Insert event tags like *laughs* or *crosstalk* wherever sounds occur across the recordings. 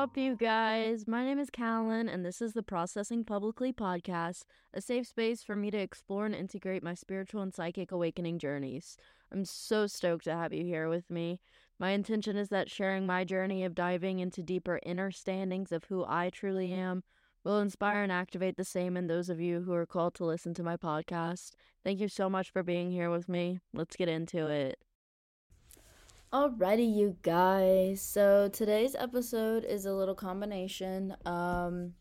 up, you guys? My name is Callan, and this is the Processing Publicly podcast, a safe space for me to explore and integrate my spiritual and psychic awakening journeys. I'm so stoked to have you here with me. My intention is that sharing my journey of diving into deeper inner standings of who I truly am will inspire and activate the same in those of you who are called to listen to my podcast. Thank you so much for being here with me. Let's get into it. Alrighty, you guys. So today's episode is a little combination. Um,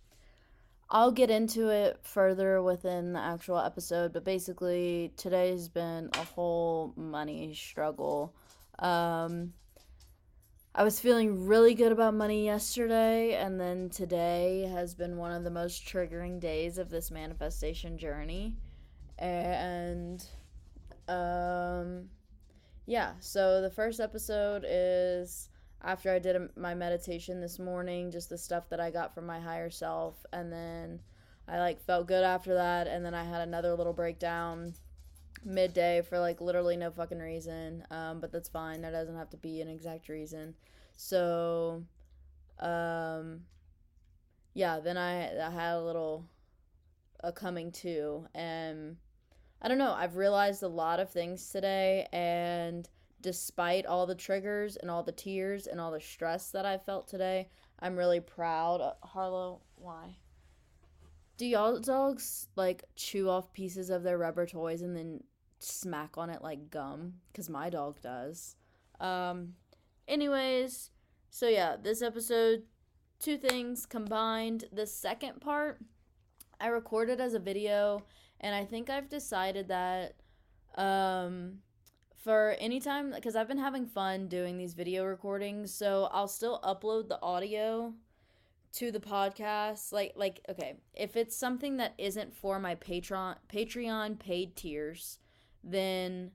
I'll get into it further within the actual episode, but basically today's been a whole money struggle. Um, I was feeling really good about money yesterday, and then today has been one of the most triggering days of this manifestation journey. And um yeah, so the first episode is after I did a, my meditation this morning, just the stuff that I got from my higher self, and then I like felt good after that, and then I had another little breakdown midday for like literally no fucking reason. Um, but that's fine. That doesn't have to be an exact reason. So, um, yeah. Then I I had a little a coming to, and I don't know. I've realized a lot of things today, and despite all the triggers and all the tears and all the stress that I felt today, I'm really proud. Uh, Harlow, why? Do y'all dogs like chew off pieces of their rubber toys and then smack on it like gum? Because my dog does. Um, anyways, so yeah, this episode, two things combined. The second part, I recorded as a video and I think I've decided that um for anytime because I've been having fun doing these video recordings, so I'll still upload the audio to the podcast. Like like okay, if it's something that isn't for my Patreon Patreon paid tiers, then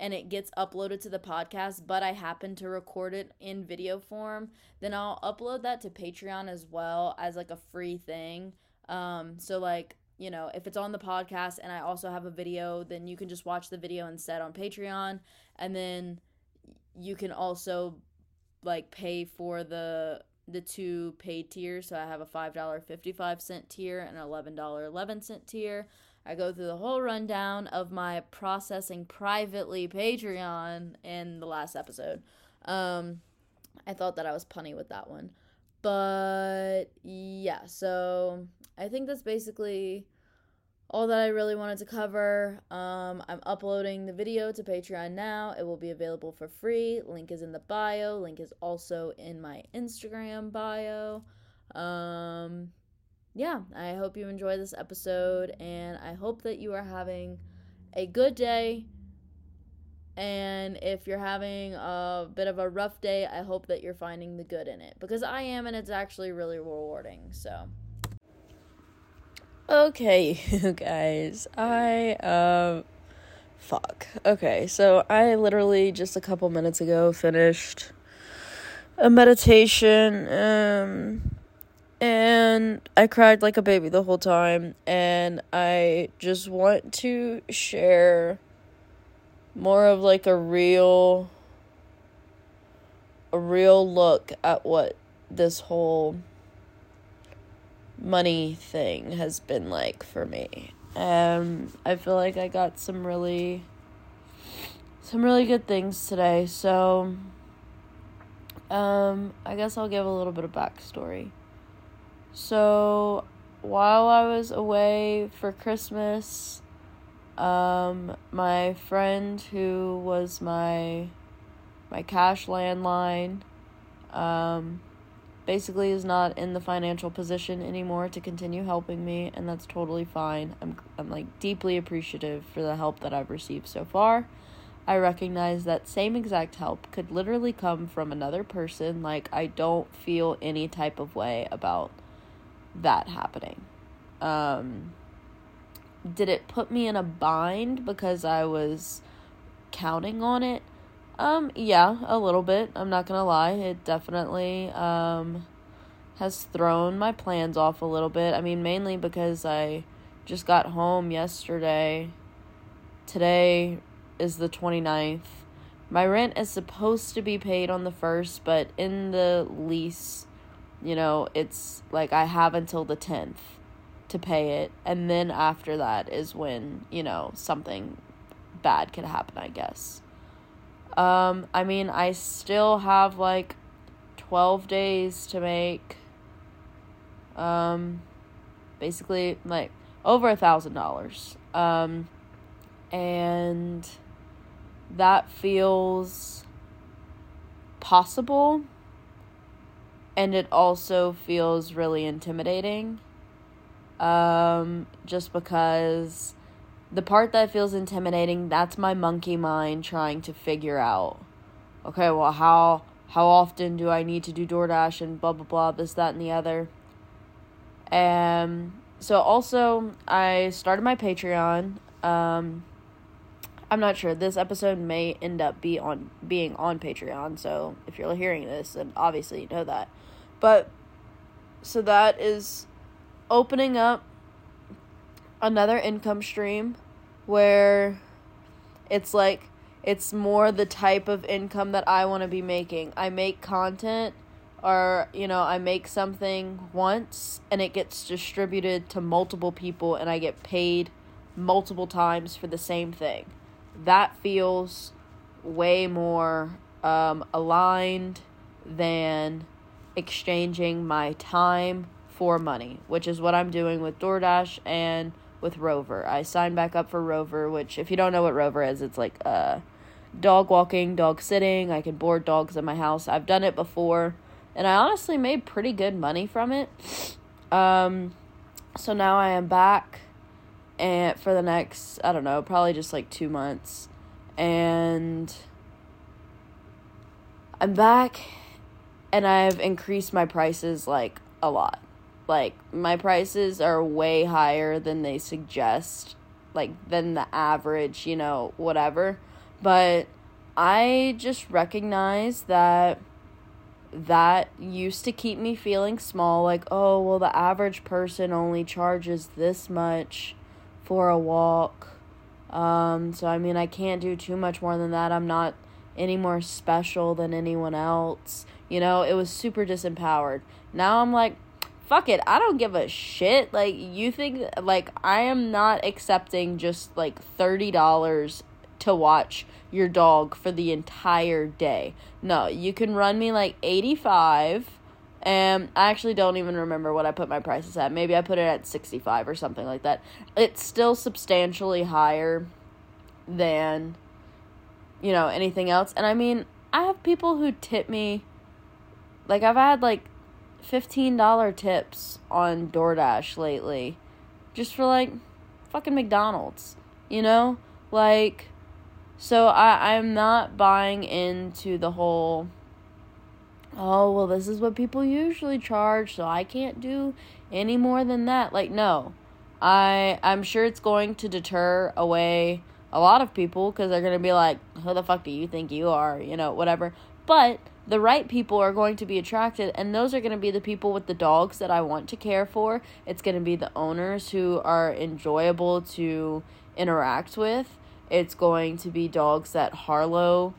and it gets uploaded to the podcast, but I happen to record it in video form, then I'll upload that to Patreon as well as like a free thing. Um so like you know, if it's on the podcast and I also have a video, then you can just watch the video instead on Patreon. And then you can also like pay for the the two paid tiers. So I have a $5.55 tier and an $11.11 tier. I go through the whole rundown of my processing privately Patreon in the last episode. Um, I thought that I was punny with that one. But yeah, so I think that's basically all that I really wanted to cover. Um, I'm uploading the video to Patreon now. It will be available for free. Link is in the bio. Link is also in my Instagram bio. Um, yeah, I hope you enjoy this episode and I hope that you are having a good day. And if you're having a bit of a rough day, I hope that you're finding the good in it because I am and it's actually really rewarding. So, Okay, *laughs* you guys. I um fuck. Okay, so I literally just a couple minutes ago finished a meditation um and I cried like a baby the whole time and I just want to share more of like a real a real look at what this whole money thing has been like for me. Um, I feel like I got some really some really good things today. So um, I guess I'll give a little bit of backstory. So while I was away for Christmas, um, my friend who was my my cash landline, um, basically is not in the financial position anymore to continue helping me and that's totally fine. I'm I'm like deeply appreciative for the help that I've received so far. I recognize that same exact help could literally come from another person like I don't feel any type of way about that happening. Um did it put me in a bind because I was counting on it? Um, yeah, a little bit. I'm not gonna lie. It definitely um has thrown my plans off a little bit. I mean, mainly because I just got home yesterday. Today is the 29th. My rent is supposed to be paid on the 1st, but in the lease you know, it's like I have until the 10th to pay it. And then after that is when, you know, something bad could happen, I guess. Um, I mean, I still have like 12 days to make um basically like over a thousand dollars. Um and that feels possible and it also feels really intimidating um just because the part that feels intimidating that's my monkey mind trying to figure out okay well how how often do i need to do doordash and blah blah blah this that and the other and so also I started my Patreon. Um I'm not sure. This episode may end up be on being on Patreon. So if you're hearing this, then obviously you know that. But so that is opening up another income stream where it's like it's more the type of income that I want to be making. I make content or you know i make something once and it gets distributed to multiple people and i get paid multiple times for the same thing that feels way more um, aligned than exchanging my time for money which is what i'm doing with doordash and with rover i signed back up for rover which if you don't know what rover is it's like uh dog walking dog sitting i can board dogs in my house i've done it before and I honestly made pretty good money from it. Um, so now I am back, and for the next I don't know, probably just like two months, and I'm back, and I've increased my prices like a lot. Like my prices are way higher than they suggest, like than the average, you know, whatever. But I just recognize that that used to keep me feeling small like oh well the average person only charges this much for a walk. Um so i mean i can't do too much more than that. I'm not any more special than anyone else. You know it was super disempowered. Now i'm like fuck it i don't give a shit like you think like i am not accepting just like $30 to watch your dog for the entire day. No, you can run me like 85 and I actually don't even remember what I put my prices at. Maybe I put it at 65 or something like that. It's still substantially higher than you know anything else. And I mean, I have people who tip me like I've had like $15 tips on DoorDash lately just for like fucking McDonald's, you know? Like so I I'm not buying into the whole oh, well this is what people usually charge, so I can't do any more than that. Like no. I I'm sure it's going to deter away a lot of people cuz they're going to be like, "Who the fuck do you think you are?" you know, whatever. But the right people are going to be attracted and those are going to be the people with the dogs that I want to care for. It's going to be the owners who are enjoyable to interact with it's going to be dogs that Harlow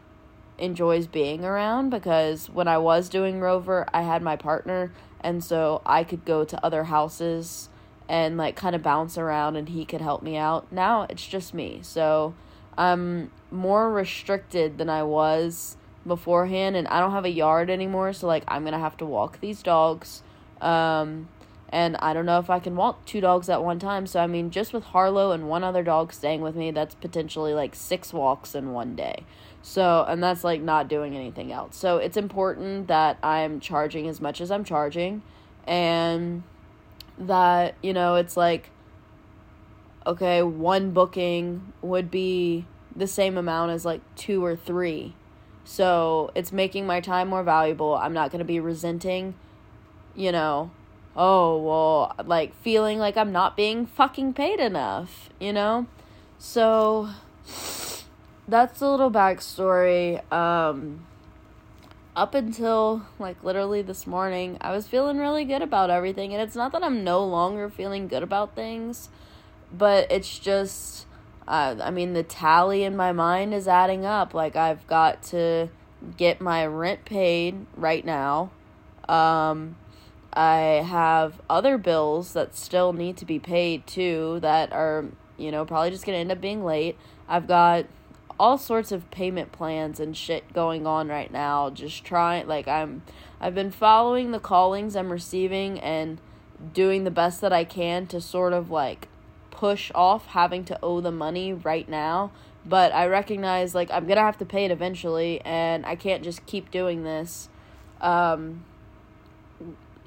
enjoys being around because when I was doing Rover, I had my partner, and so I could go to other houses and like kind of bounce around and he could help me out. Now it's just me. So I'm more restricted than I was beforehand and I don't have a yard anymore, so like I'm going to have to walk these dogs. Um and I don't know if I can walk two dogs at one time. So I mean, just with Harlow and one other dog staying with me, that's potentially like six walks in one day. So, and that's like not doing anything else. So, it's important that I'm charging as much as I'm charging and that, you know, it's like okay, one booking would be the same amount as like two or three. So, it's making my time more valuable. I'm not going to be resenting, you know, oh, well, like feeling like I'm not being fucking paid enough, you know? So that's a little backstory. Um, up until like literally this morning, I was feeling really good about everything. And it's not that I'm no longer feeling good about things, but it's just, uh, I mean, the tally in my mind is adding up. Like, I've got to get my rent paid right now. Um, I have other bills that still need to be paid too that are, you know, probably just going to end up being late. I've got all sorts of payment plans and shit going on right now. Just trying like I'm I've been following the callings I'm receiving and doing the best that I can to sort of like push off having to owe the money right now. But I recognize like I'm gonna have to pay it eventually, and I can't just keep doing this. Um,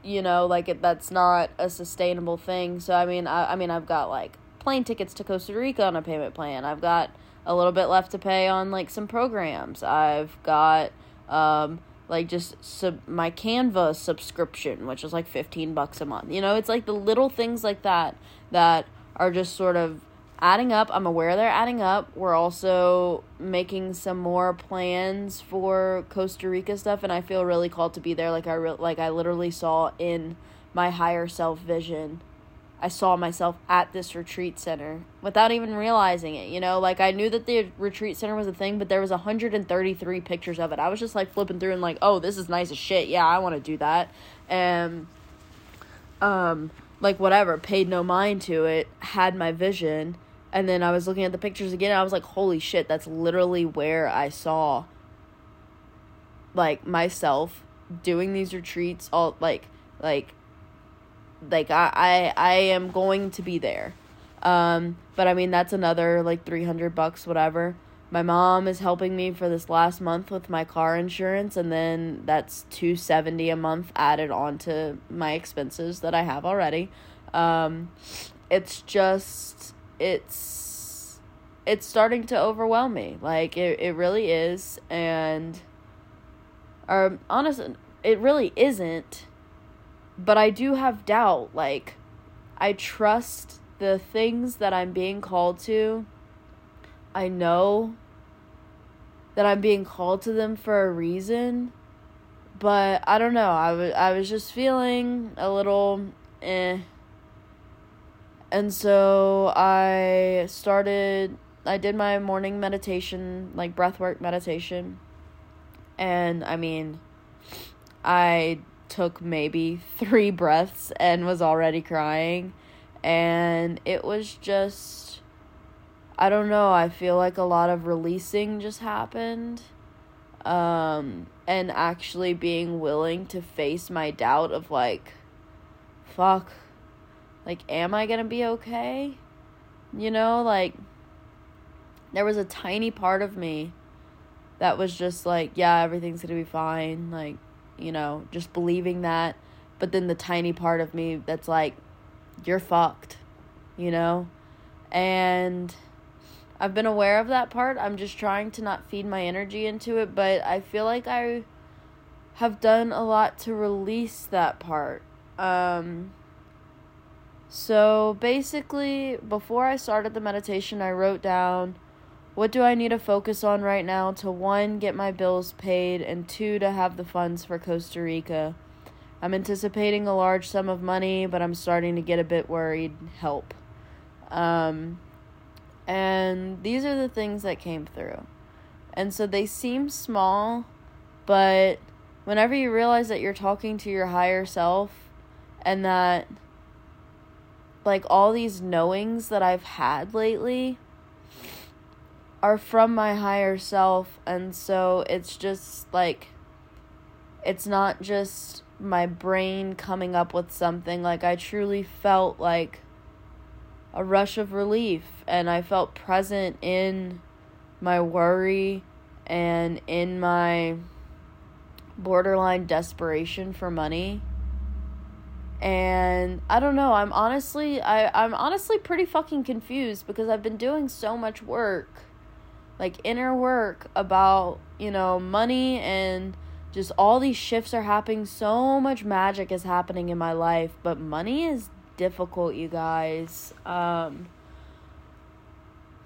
you know, like it, that's not a sustainable thing. So I mean, I, I mean, I've got like plane tickets to Costa Rica on a payment plan. I've got a little bit left to pay on like some programs. I've got um like just sub my Canva subscription, which is like 15 bucks a month. You know, it's like the little things like that that are just sort of adding up. I'm aware they're adding up. We're also making some more plans for Costa Rica stuff and I feel really called to be there like I re- like I literally saw in my higher self vision I saw myself at this retreat center without even realizing it. You know, like I knew that the retreat center was a thing, but there was 133 pictures of it. I was just like flipping through and like, oh, this is nice as shit. Yeah, I want to do that. And um, like whatever, paid no mind to it. Had my vision, and then I was looking at the pictures again. I was like, holy shit, that's literally where I saw like myself doing these retreats all like like like I, I I am going to be there. Um, but I mean that's another like 300 bucks whatever. My mom is helping me for this last month with my car insurance and then that's 270 a month added onto my expenses that I have already. Um, it's just it's it's starting to overwhelm me. Like it it really is and um honestly it really isn't but I do have doubt. Like, I trust the things that I'm being called to. I know that I'm being called to them for a reason. But I don't know. I was I was just feeling a little eh. And so I started I did my morning meditation, like breathwork meditation. And I mean I took maybe three breaths and was already crying. And it was just, I don't know, I feel like a lot of releasing just happened. Um, and actually being willing to face my doubt of like, fuck, like, am I gonna be okay? You know, like, there was a tiny part of me that was just like, yeah, everything's gonna be fine. Like, you know, just believing that. But then the tiny part of me that's like, you're fucked, you know? And I've been aware of that part. I'm just trying to not feed my energy into it, but I feel like I have done a lot to release that part. Um, so basically, before I started the meditation, I wrote down what do I need to focus on right now to one, get my bills paid, and two, to have the funds for Costa Rica? I'm anticipating a large sum of money, but I'm starting to get a bit worried. Help. Um, and these are the things that came through. And so they seem small, but whenever you realize that you're talking to your higher self and that, like, all these knowings that I've had lately are from my higher self and so it's just like it's not just my brain coming up with something like I truly felt like a rush of relief and I felt present in my worry and in my borderline desperation for money and I don't know I'm honestly I I'm honestly pretty fucking confused because I've been doing so much work like inner work about, you know, money and just all these shifts are happening. So much magic is happening in my life, but money is difficult, you guys. Um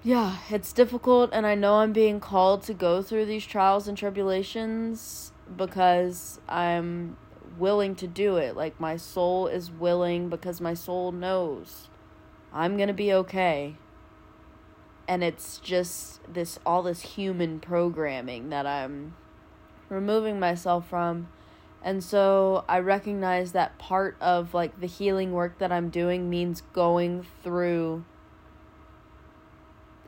yeah, it's difficult and I know I'm being called to go through these trials and tribulations because I'm willing to do it. Like my soul is willing because my soul knows I'm to be okay and it's just this all this human programming that I'm removing myself from And so I recognize that part of like the healing work that I'm doing means going through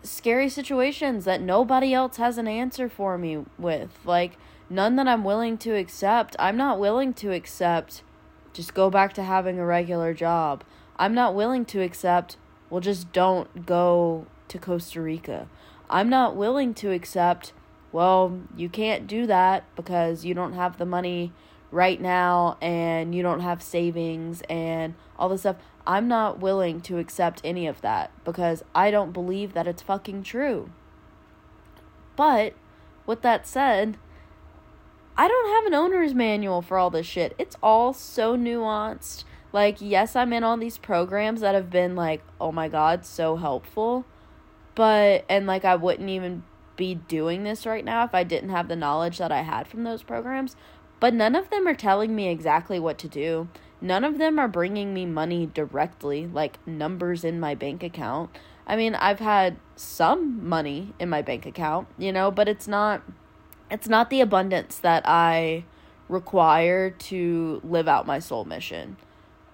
scary situations that nobody else has an answer for me with. Like none that I'm willing to accept. I'm not willing to accept just go back to having a regular job. I'm not willing to accept well just don't go to Costa Rica. I'm not willing to accept well, you can't do that because you don't have the money right now and you don't have savings and all this stuff. I'm not willing to accept any of that because I don't believe that it's fucking true. But with that said, I don't have an owner's manual for all this shit. It's all so nuanced. Like, yes, I'm in all these programs that have been like, oh my god, so helpful. But, and like, I wouldn't even be doing this right now if I didn't have the knowledge that I had from those programs. But none of them are telling me exactly what to do. None of them are bringing me money directly, like numbers in my bank account. I mean, I've had some money in my bank account, you know, but it's not it's not the abundance that I require to live out my soul mission.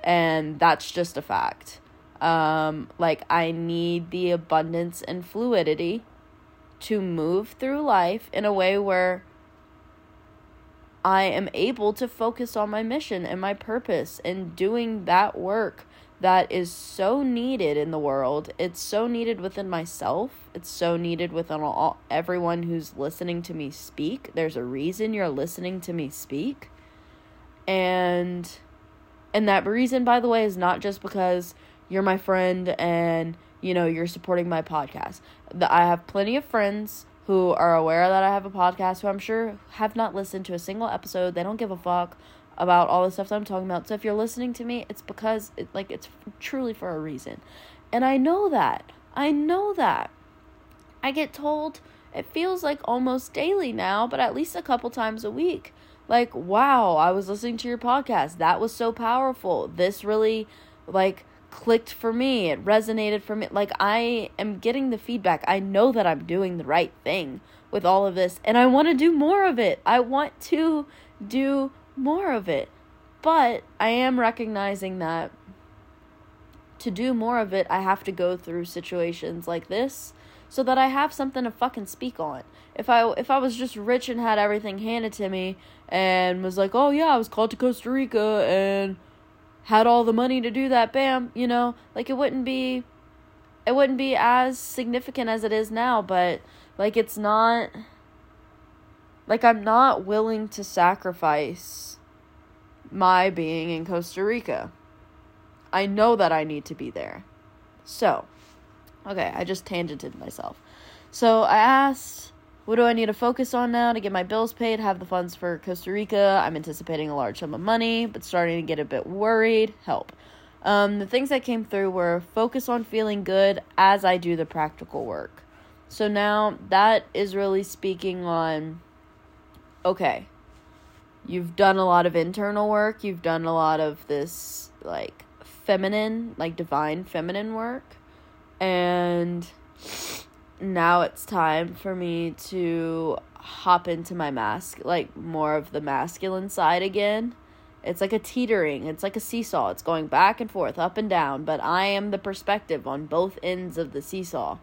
And that's just a fact. Um like I need the abundance and fluidity to move through life in a way where I am able to focus on my mission and my purpose and doing that work that is so needed in the world. It's so needed within myself. It's so needed within all everyone who's listening to me speak. There's a reason you're listening to me speak. And and that reason by the way is not just because you're my friend and you know you're supporting my podcast. I have plenty of friends who are aware that I have a podcast, who I'm sure have not listened to a single episode. They don't give a fuck about all the stuff that I'm talking about. So if you're listening to me, it's because it like it's truly for a reason. And I know that. I know that. I get told it feels like almost daily now, but at least a couple times a week. Like, wow, I was listening to your podcast. That was so powerful. This really like clicked for me. It resonated for me. Like I am getting the feedback. I know that I'm doing the right thing with all of this and I want to do more of it. I want to do more of it. But I am recognizing that to do more of it, I have to go through situations like this so that I have something to fucking speak on. If I if I was just rich and had everything handed to me and was like, "Oh yeah, I was called to Costa Rica and had all the money to do that, bam, you know, like it wouldn't be it wouldn't be as significant as it is now, but like it's not like I'm not willing to sacrifice my being in Costa Rica. I know that I need to be there. So, okay, I just tangented myself. So I asked what do I need to focus on now to get my bills paid, have the funds for Costa Rica? I'm anticipating a large sum of money, but starting to get a bit worried. Help. Um, the things that came through were focus on feeling good as I do the practical work. So now that is really speaking on okay, you've done a lot of internal work, you've done a lot of this like feminine, like divine feminine work, and now it's time for me to hop into my mask, like more of the masculine side again. It's like a teetering, it's like a seesaw. It's going back and forth, up and down, but I am the perspective on both ends of the seesaw.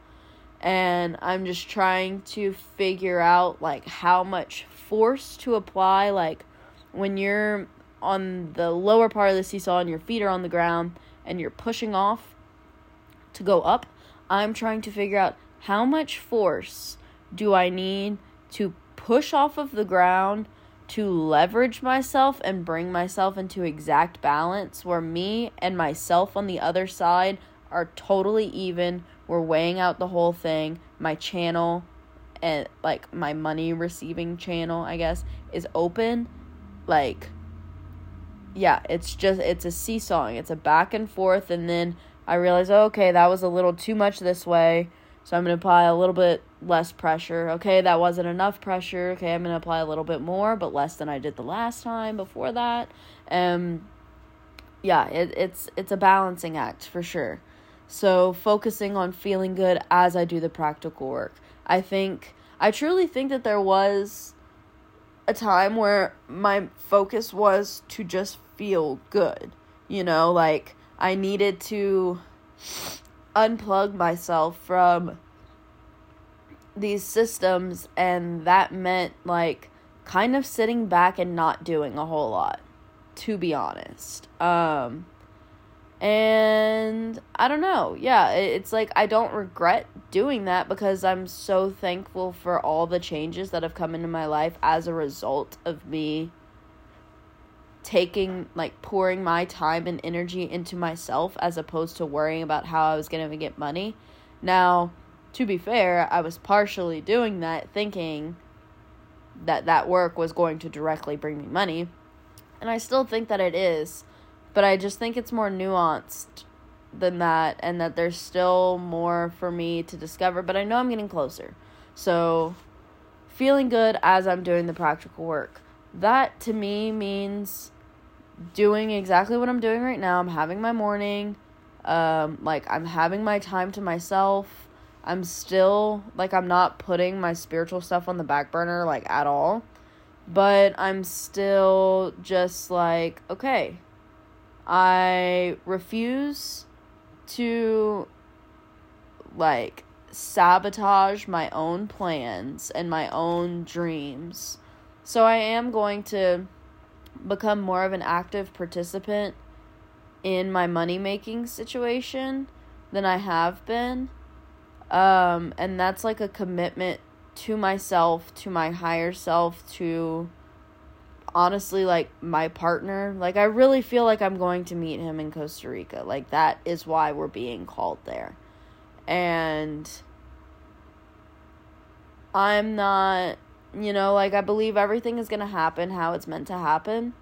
And I'm just trying to figure out like how much force to apply like when you're on the lower part of the seesaw and your feet are on the ground and you're pushing off to go up. I'm trying to figure out how much force do I need to push off of the ground to leverage myself and bring myself into exact balance where me and myself on the other side are totally even. We're weighing out the whole thing. My channel and like my money receiving channel, I guess, is open. Like yeah, it's just it's a seesawing. It's a back and forth and then I realize, oh, okay, that was a little too much this way. So I'm going to apply a little bit less pressure. Okay, that wasn't enough pressure. Okay, I'm going to apply a little bit more, but less than I did the last time before that. Um yeah, it, it's it's a balancing act for sure. So focusing on feeling good as I do the practical work. I think I truly think that there was a time where my focus was to just feel good. You know, like I needed to unplug myself from these systems, and that meant like kind of sitting back and not doing a whole lot, to be honest. Um, and I don't know. Yeah, it's like I don't regret doing that because I'm so thankful for all the changes that have come into my life as a result of me taking like pouring my time and energy into myself as opposed to worrying about how I was going to get money. Now, to be fair, I was partially doing that thinking that that work was going to directly bring me money. And I still think that it is, but I just think it's more nuanced than that and that there's still more for me to discover, but I know I'm getting closer. So, feeling good as I'm doing the practical work. That to me means doing exactly what I'm doing right now. I'm having my morning. Um, like I'm having my time to myself. I'm still like I'm not putting my spiritual stuff on the back burner like at all. But I'm still just like, okay. I refuse to like sabotage my own plans and my own dreams. So I am going to become more of an active participant in my money making situation than I have been. Um, and that's like a commitment to myself, to my higher self, to honestly like my partner. Like I really feel like I'm going to meet him in Costa Rica. Like that is why we're being called there. And I'm not you know, like I believe everything is going to happen how it's meant to happen.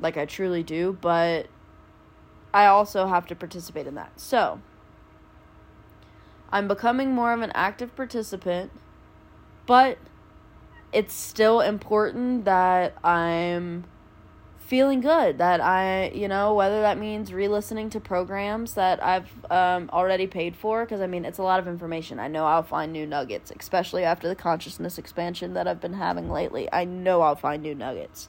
Like I truly do, but I also have to participate in that. So, I'm becoming more of an active participant, but it's still important that I'm feeling good that I, you know, whether that means re-listening to programs that I've um, already paid for because I mean it's a lot of information. I know I'll find new nuggets, especially after the consciousness expansion that I've been having lately. I know I'll find new nuggets.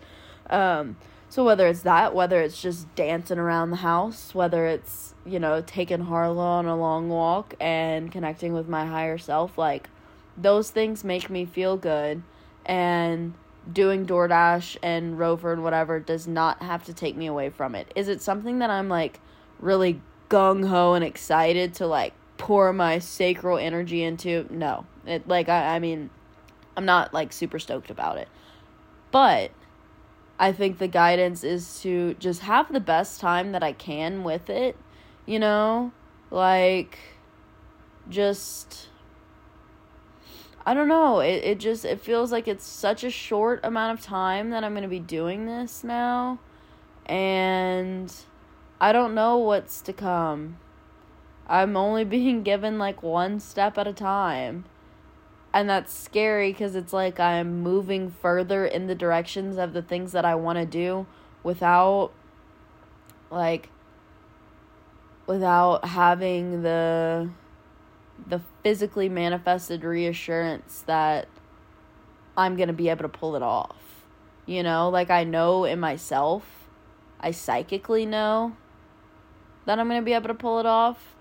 Um, so whether it's that, whether it's just dancing around the house, whether it's, you know, taking Harlow on a long walk and connecting with my higher self, like those things make me feel good and doing DoorDash and Rover and whatever does not have to take me away from it. Is it something that I'm like really gung ho and excited to like pour my sacral energy into? No. It like I, I mean I'm not like super stoked about it. But I think the guidance is to just have the best time that I can with it, you know? Like just I don't know. It it just it feels like it's such a short amount of time that I'm going to be doing this now and I don't know what's to come. I'm only *laughs* being given like one step at a time. And that's scary cuz it's like I'm moving further in the directions of the things that I want to do without like without having the the physically manifested reassurance that I'm going to be able to pull it off. You know, like I know in myself, I psychically know that I'm going to be able to pull it off,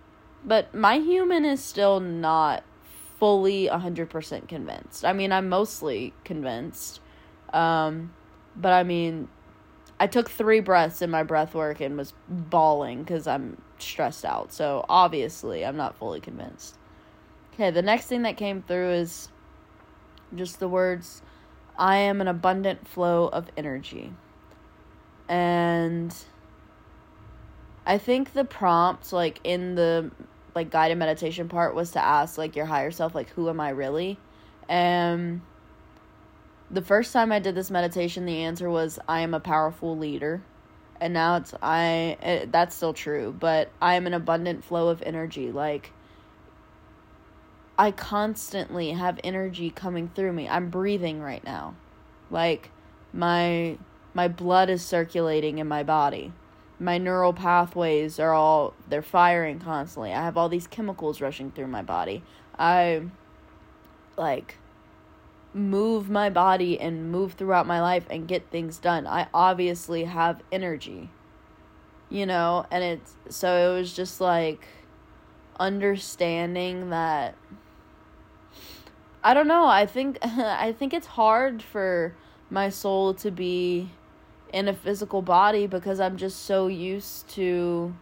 but my human is still not fully 100% convinced. I mean, I'm mostly convinced. Um, but I mean, I took three breaths in my breath work and was bawling because I'm stressed out. So obviously, I'm not fully convinced. Okay, the next thing that came through is just the words I am an abundant flow of energy. And I think the prompt like in the like guided meditation part was to ask like your higher self like who am I really? And the first time I did this meditation the answer was I am a powerful leader. And now it's I it, that's still true, but I am an abundant flow of energy like I constantly have energy coming through me. I'm breathing right now. Like my my blood is circulating in my body. My neural pathways are all they're firing constantly. I have all these chemicals rushing through my body. I like move my body and move throughout my life and get things done. I obviously have energy. You know, and it's so it was just like understanding that I don't know, I think *laughs* I think it's hard for my soul to be in a physical body because I'm just so used to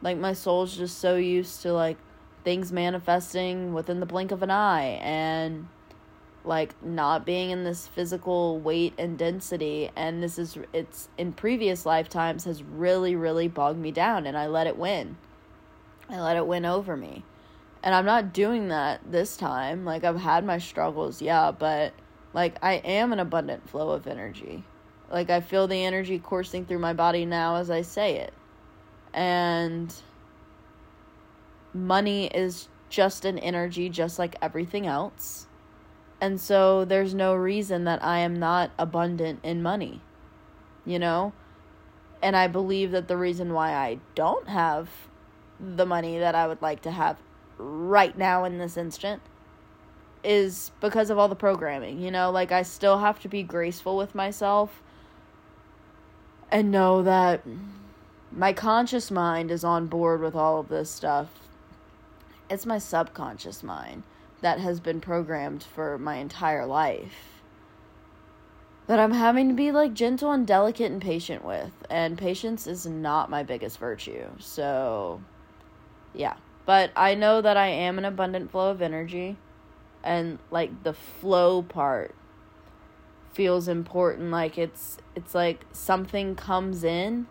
like my soul's just so used to like things manifesting within the blink of an eye and like not being in this physical weight and density and this is it's in previous lifetimes has really really bogged me down and I let it win. I let it win over me. And I'm not doing that this time. Like I've had my struggles, yeah, but like I am an abundant flow of energy. Like I feel the energy coursing through my body now as I say it. And money is just an energy just like everything else and so there's no reason that I am not abundant in money, you know? And I believe that the reason why I don't have the money that I would like to have right now in this instant is because of all the programming, you know? Like, I still have to be graceful with myself and know that my conscious mind is on board with all of this stuff. It's my subconscious mind that has been programmed for my entire life that I'm having to be like gentle and delicate and patient with. And patience is not my biggest virtue. So, yeah. But I know that I am an abundant flow of energy. And like the flow part feels important like it's it's like something comes in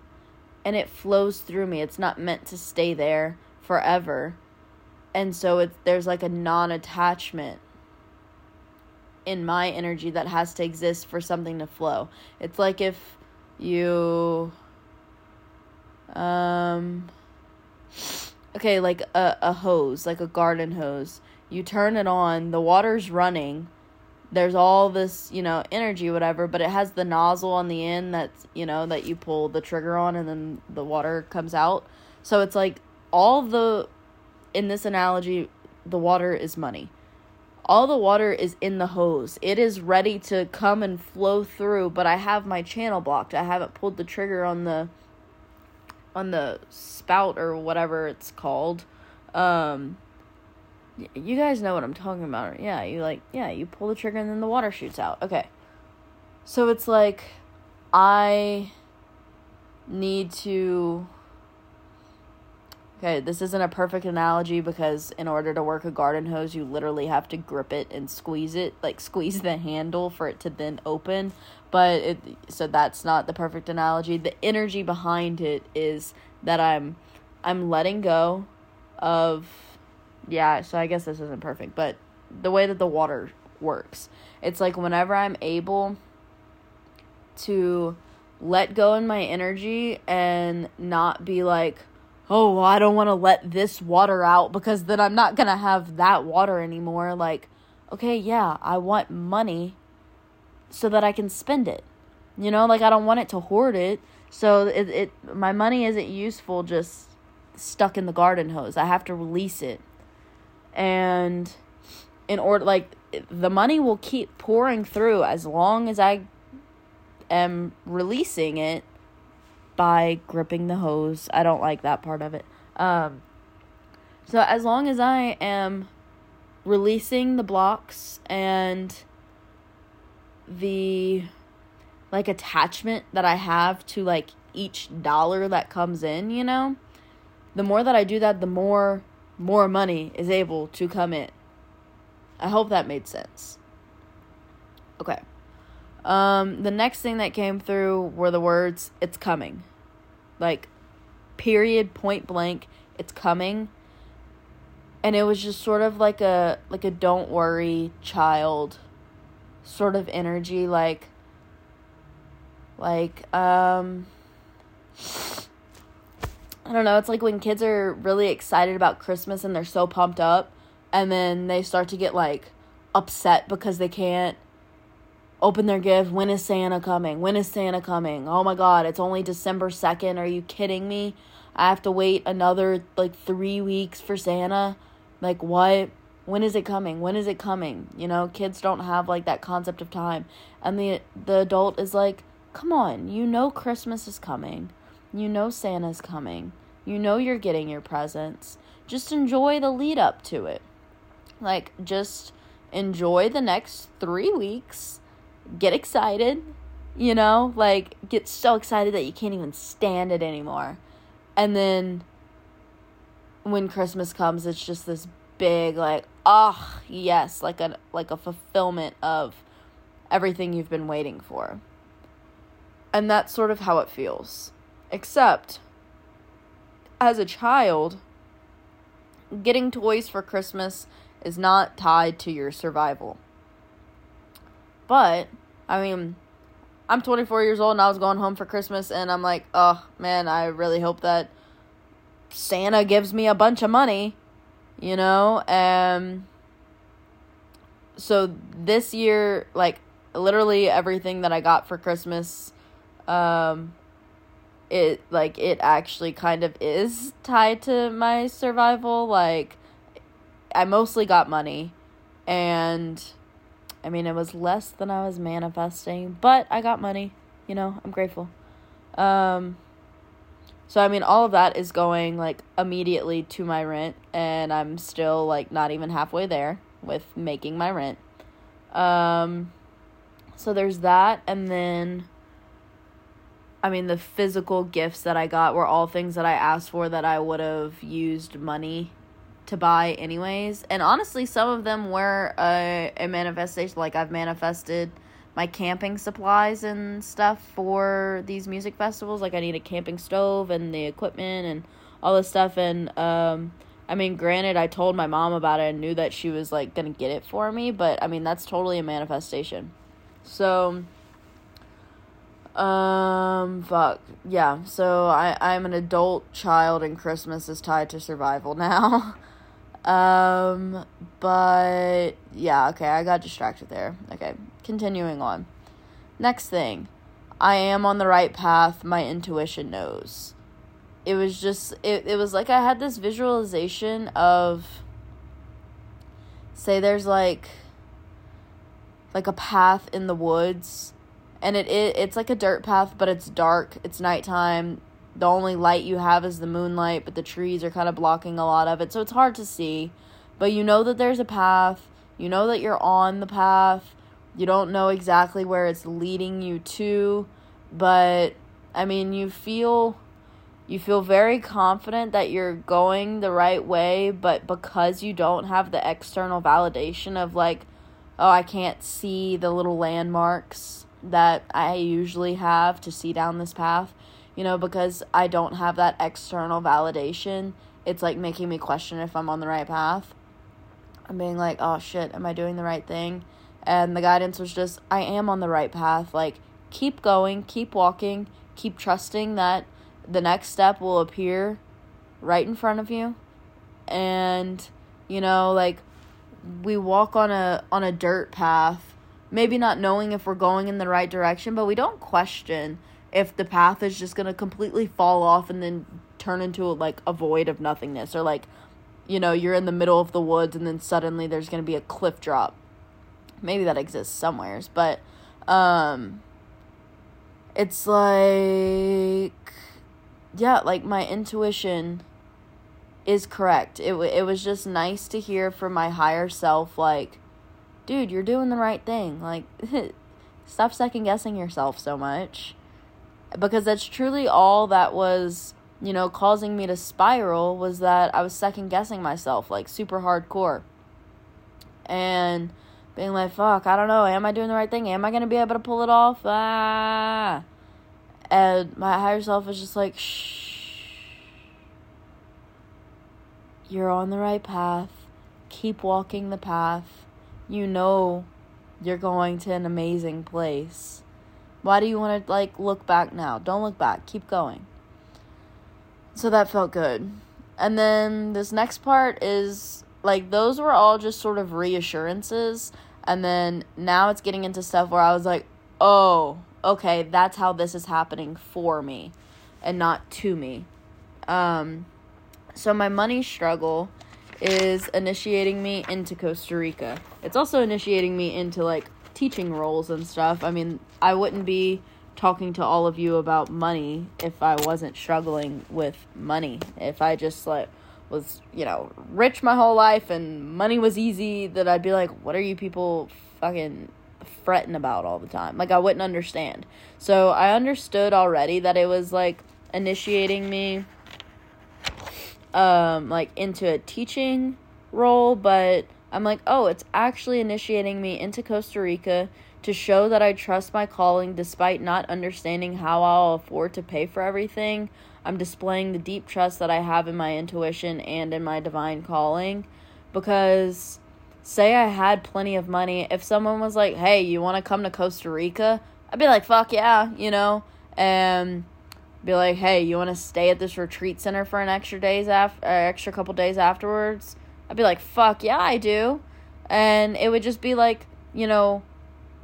and it flows through me. It's not meant to stay there forever and so it's there's like a non-attachment in my energy that has to exist for something to flow it's like if you um okay like a, a hose like a garden hose you turn it on the water's running there's all this you know energy whatever but it has the nozzle on the end that's you know that you pull the trigger on and then the water comes out so it's like all the in this analogy, the water is money. All the water is in the hose. It is ready to come and flow through, but I have my channel blocked. I haven't pulled the trigger on the on the spout or whatever it's called. Um you guys know what I'm talking about. Yeah, you like yeah, you pull the trigger and then the water shoots out. Okay. So it's like I need to Okay, this isn't a perfect analogy because in order to work a garden hose, you literally have to grip it and squeeze it, like squeeze the handle for it to then open. But it so that's not the perfect analogy. The energy behind it is that I'm I'm letting go of yeah, so I guess this isn't perfect, but the way that the water works. It's like whenever I'm able to let go in my energy and not be like oh, well, I don't want to let this water out because then I'm not going to have that water anymore. Like, okay, yeah, I want money so that I can spend it. You know, like I don't want it to hoard it. So it, it my money isn't useful just stuck in the garden hose. I have to release it. And in order like the money will keep pouring through as long as I am releasing it by gripping the hose. I don't like that part of it. Um, so as long as I am releasing the blocks and the like attachment that I have to like each dollar that comes in, you know, the more that I do that, the more more money is able to come in. I hope that made sense. Okay. Um, the next thing that came through were the words, it's coming. Like, period, point blank, it's coming. And it was just sort of like a like a don't worry child sort of energy like like um I don't know, it's like when kids are really excited about Christmas and they're so pumped up and then they start to get like upset because they can't open their gift. When is Santa coming? When is Santa coming? Oh my god, it's only December 2nd. Are you kidding me? I have to wait another like 3 weeks for Santa. Like what? when is it coming? When is it coming? You know, kids don't have like that concept of time. And the the adult is like, "Come on, you know Christmas is coming. You know Santa's coming. You know you're getting your presents. Just enjoy the lead up to it. Like just enjoy the next 3 weeks. Get excited, you know, like get so excited that you can't even stand it anymore. And then when Christmas comes, it's just this big like oh, yes like a like a fulfillment of everything you've been waiting for. And that's sort of how it feels. Except as a child getting toys for christmas is not tied to your survival. But i mean i'm 24 years old and i was going home for christmas and i'm like oh man i really hope that santa gives me a bunch of money you know? Um so this year like literally everything that i got for christmas um it like it actually kind of is tied to my survival like i mostly got money and i mean it was less than i was manifesting but i got money you know i'm grateful um so I mean all of that is going like immediately to my rent and I'm still like not even halfway there with making my rent. Um so there's that and then I mean the physical gifts that I got were all things that I asked for that I would have used money to buy anyways. And honestly some of them were a, a manifestation like I've manifested my camping supplies and stuff for these music festivals. Like I need a camping stove and the equipment and all this stuff. And um, I mean, granted, I told my mom about it and knew that she was like gonna get it for me. But I mean, that's totally a manifestation. So, um, fuck yeah. So I I'm an adult child, and Christmas is tied to survival *laughs* now. Um, but yeah, okay, I got distracted there. Okay, continuing on. Next thing, I am on the right path. My intuition knows. It was just, it, it was like I had this visualization of, say, there's like, like a path in the woods and it, it it's like a dirt path but it's dark it's nighttime the only light you have is the moonlight, but the trees are kind of blocking a lot of it, so it's hard to see. But you know that there's a path, you know that you're on the path, you don't know exactly where it's leading you to, but I mean, you feel you feel very confident that you're going the right way, but because you don't have the external validation of like, oh, I can't see the little landmarks that I usually have to see down this path, you know, because I don't have that external validation, it's like making me question if I'm on the right path. I'm being like, oh shit, am I doing the right thing? And the guidance was just, I am on the right path. Like, keep going, keep walking, keep trusting that the next step will appear right in front of you. And, you know, like, we walk on a on a dirt path maybe not knowing if we're going in the right direction but we don't question if the path is just going to completely fall off and then turn into like a void of nothingness or like you know you're in the middle of the woods and then suddenly there's going to be a cliff drop. Maybe that exists somewheres but um it's like yeah like my intuition is correct. It it was just nice to hear from my higher self like dude you're doing the right thing. Like *laughs* stop second guessing yourself so much because that's truly all that was you know causing me to spiral was that i was second guessing myself like super hardcore. And being like fuck i don't know. Am i doing the right thing? Am i gonna be able to pull it off? Ah. And my higher self is just like shh. You're on the right path. Keep walking the path. You know you're going to an amazing place why do you want to like look back now? Don't look back. Keep going. So that felt good. And then this next part is like those were all just sort of reassurances and then now it's getting into stuff where I was like, "Oh, okay, that's how this is happening for me and not to me." Um so my money struggle is initiating me into Costa Rica. It's also initiating me into like teaching roles and stuff. I mean, I wouldn't be talking to all of you about money if I wasn't struggling with money. If I just like was, you know, rich my whole life and money was easy, that I'd be like, what are you people fucking fretting about all the time? Like I wouldn't understand. So I understood already that it was like initiating me um like into a teaching role, but I'm like, "Oh, it's actually initiating me into Costa Rica to show that I trust my calling despite not understanding how I'll afford to pay for everything. I'm displaying the deep trust that I have in my intuition and in my divine calling because say I had plenty of money, if someone was like, "Hey, you want to come to Costa Rica?" I'd be like, "Fuck yeah," you know, and be like, "Hey, you want to stay at this retreat center for an extra days after, uh, extra couple days afterwards?" I'd be like, "Fuck yeah, I do," and it would just be like, you know,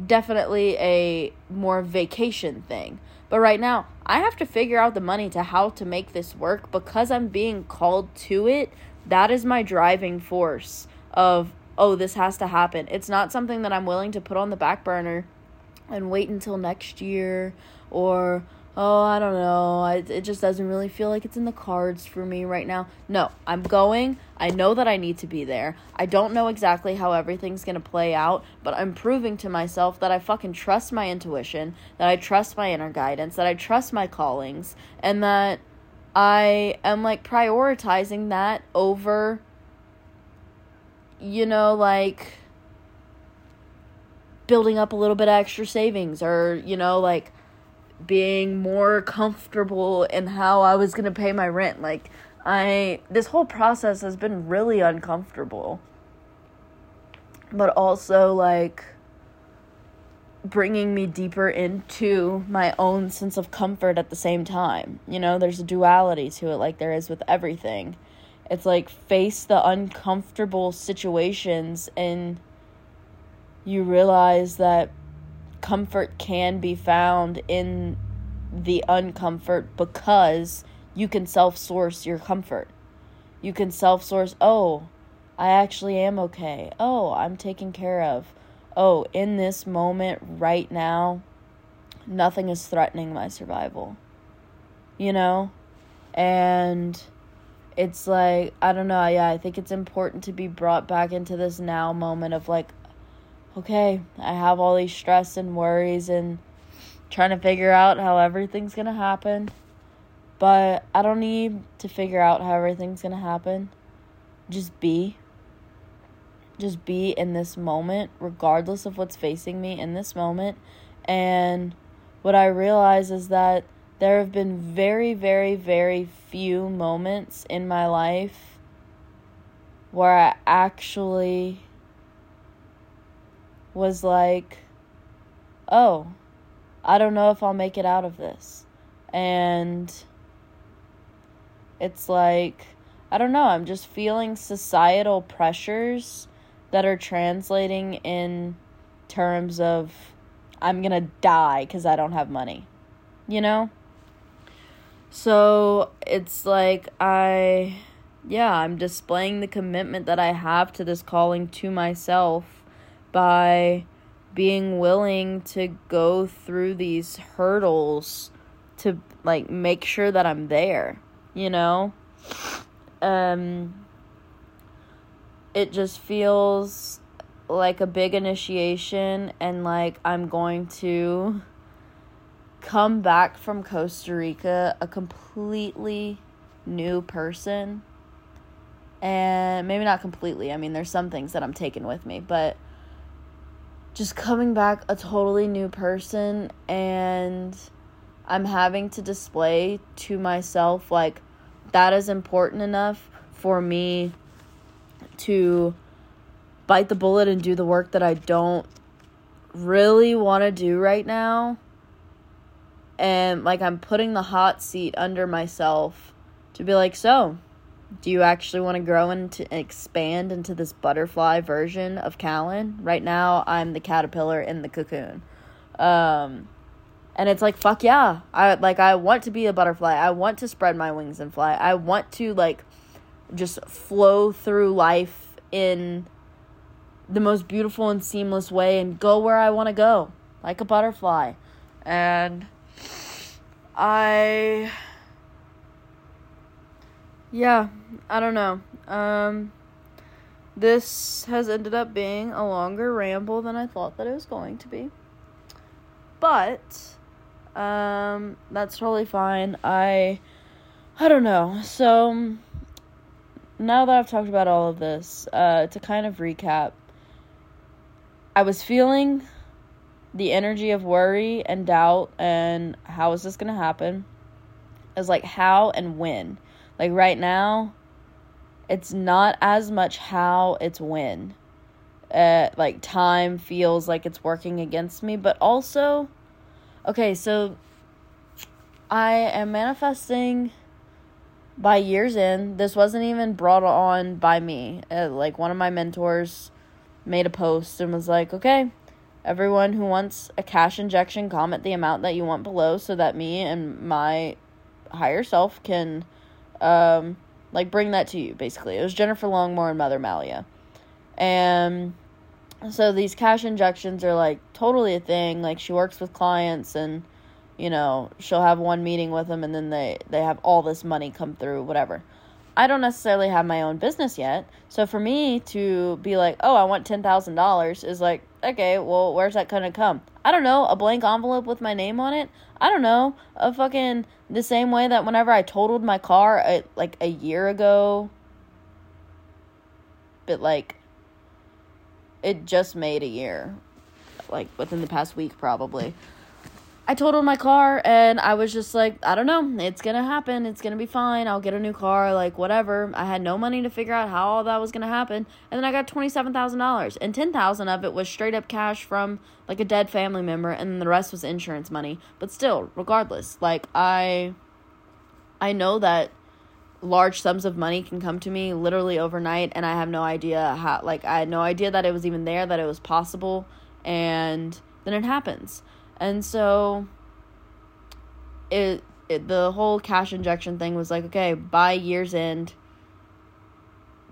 definitely a more vacation thing. But right now, I have to figure out the money to how to make this work because I'm being called to it. That is my driving force of, oh, this has to happen. It's not something that I'm willing to put on the back burner and wait until next year or oh, I don't know. I, it just doesn't really feel like it's in the cards for me right now. No, I'm going. I know that I need to be there. I don't know exactly how everything's going to play out, but I'm proving to myself that I fucking trust my intuition, that I trust my inner guidance, that I trust my callings, and that I am like prioritizing that over, you know, like building up a little bit of extra savings or, you know, like being more comfortable in how I was going to pay my rent. Like, I, this whole process has been really uncomfortable. But also, like, bringing me deeper into my own sense of comfort at the same time. You know, there's a duality to it, like there is with everything. It's like face the uncomfortable situations and you realize that comfort can be found in the uncomfort because you can self source your comfort. You can self source, oh, I actually am okay. Oh, I'm taken care of. Oh, in this moment right now, nothing is threatening my survival. You know? And it's like, I don't know, yeah, I think it's important to be brought back into this now moment of like, okay, I have all these stress and worries and trying to figure out how everything's going to happen. But I don't need to figure out how everything's going to happen. Just be. Just be in this moment, regardless of what's facing me in this moment. And what I realize is that there have been very, very, very few moments in my life where I actually was like, oh, I don't know if I'll make it out of this. And it's like, I don't know, I'm just feeling societal pressures that are translating in terms of I'm going to die because I don't have money. You know? So it's like I, yeah, I'm displaying the commitment that I have to this calling to myself by being willing to go through these hurdles to like make sure that I'm there, you know? Um it just feels like a big initiation and like I'm going to come back from Costa Rica a completely new person. And maybe not completely. I mean, there's some things that I'm taking with me, but just coming back a totally new person and I'm having to display to myself like that is important enough for me to bite the bullet and do the work that I don't really want to do right now. And like I'm putting the hot seat under myself to be like, so do you actually want to grow and expand into this butterfly version of Callan? Right now, I'm the caterpillar in the cocoon. Um, and it's like, fuck yeah. I like, I want to be a butterfly. I want to spread my wings and fly. I want to, like, just flow through life in the most beautiful and seamless way and go where I want to go, like a butterfly. And I yeah, I don't know. Um this has ended up being a longer ramble than I thought that it was going to be. But um that's totally fine. I I don't know. So now that I've talked about all of this, uh to kind of recap, I was feeling the energy of worry and doubt and how is this going to happen? Is like how and when. Like right now, it's not as much how, it's when. Uh, like time feels like it's working against me, but also, okay, so I am manifesting by years in. This wasn't even brought on by me. Uh, like one of my mentors made a post and was like, okay, everyone who wants a cash injection, comment the amount that you want below so that me and my higher self can um like bring that to you basically. It was Jennifer Longmore and Mother Malia. And so these cash injections are like totally a thing. Like she works with clients and you know, she'll have one meeting with them and then they they have all this money come through, whatever. I don't necessarily have my own business yet. So for me to be like, "Oh, I want $10,000" is like, "Okay, well, where's that to come?" I don't know, a blank envelope with my name on it? I don't know, a fucking the same way that whenever I totaled my car a, uh, like a year ago, but like it just made a year like within the past week probably I totaled my car and I was just like, I don't know, it's gonna happen, it's gonna be fine, I'll get a new car, like whatever. I had no money to figure out how all that was gonna happen. And then I got twenty seven thousand dollars. And ten thousand of it was straight up cash from like a dead family member and the rest was insurance money. But still, regardless, like I I know that large sums of money can come to me literally overnight and I have no idea how like I had no idea that it was even there, that it was possible, and then it happens. And so it, it the whole cash injection thing was like, okay, by year's end,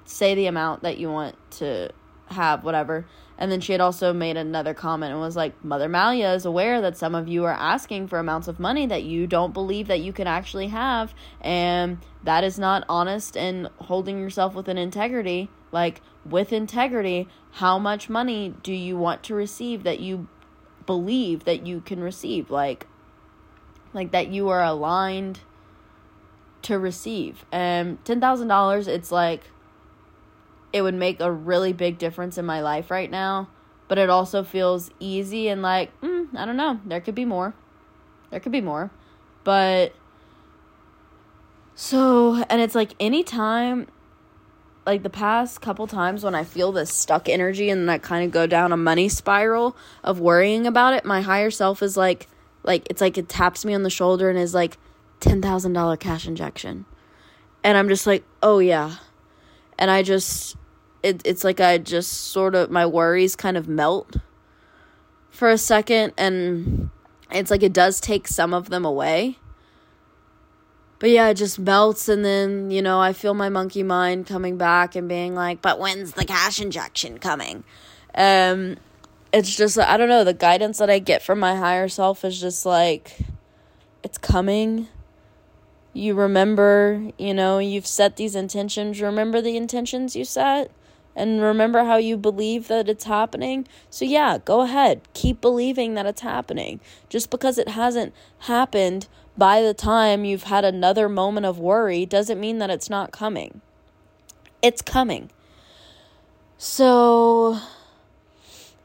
say the amount that you want to have, whatever. And then she had also made another comment and was like, Mother Malia is aware that some of you are asking for amounts of money that you don't believe that you can actually have. And that is not honest and holding yourself with an integrity. Like, with integrity, how much money do you want to receive that you believe that you can receive like like that you are aligned to receive. And $10,000 it's like it would make a really big difference in my life right now but it also feels easy and like mm, I don't know there could be more. There could be more. But so and it's like anytime like the past couple times when I feel this stuck energy and I kind of go down a money spiral of worrying about it, my higher self is like, like it's like it taps me on the shoulder and is like, ten thousand dollar cash injection, and I'm just like, oh yeah, and I just, it it's like I just sort of my worries kind of melt for a second, and it's like it does take some of them away but yeah, it just melts, and then you know I feel my monkey mind coming back and being like, "But when's the cash injection coming?" Um, it's just I don't know. The guidance that I get from my higher self is just like, it's coming. You remember, you know, you've set these intentions. Remember the intentions you set, and remember how you believe that it's happening. So yeah, go ahead, keep believing that it's happening. Just because it hasn't happened by the time you've had another moment of worry doesn't mean that it's not coming. It's coming. So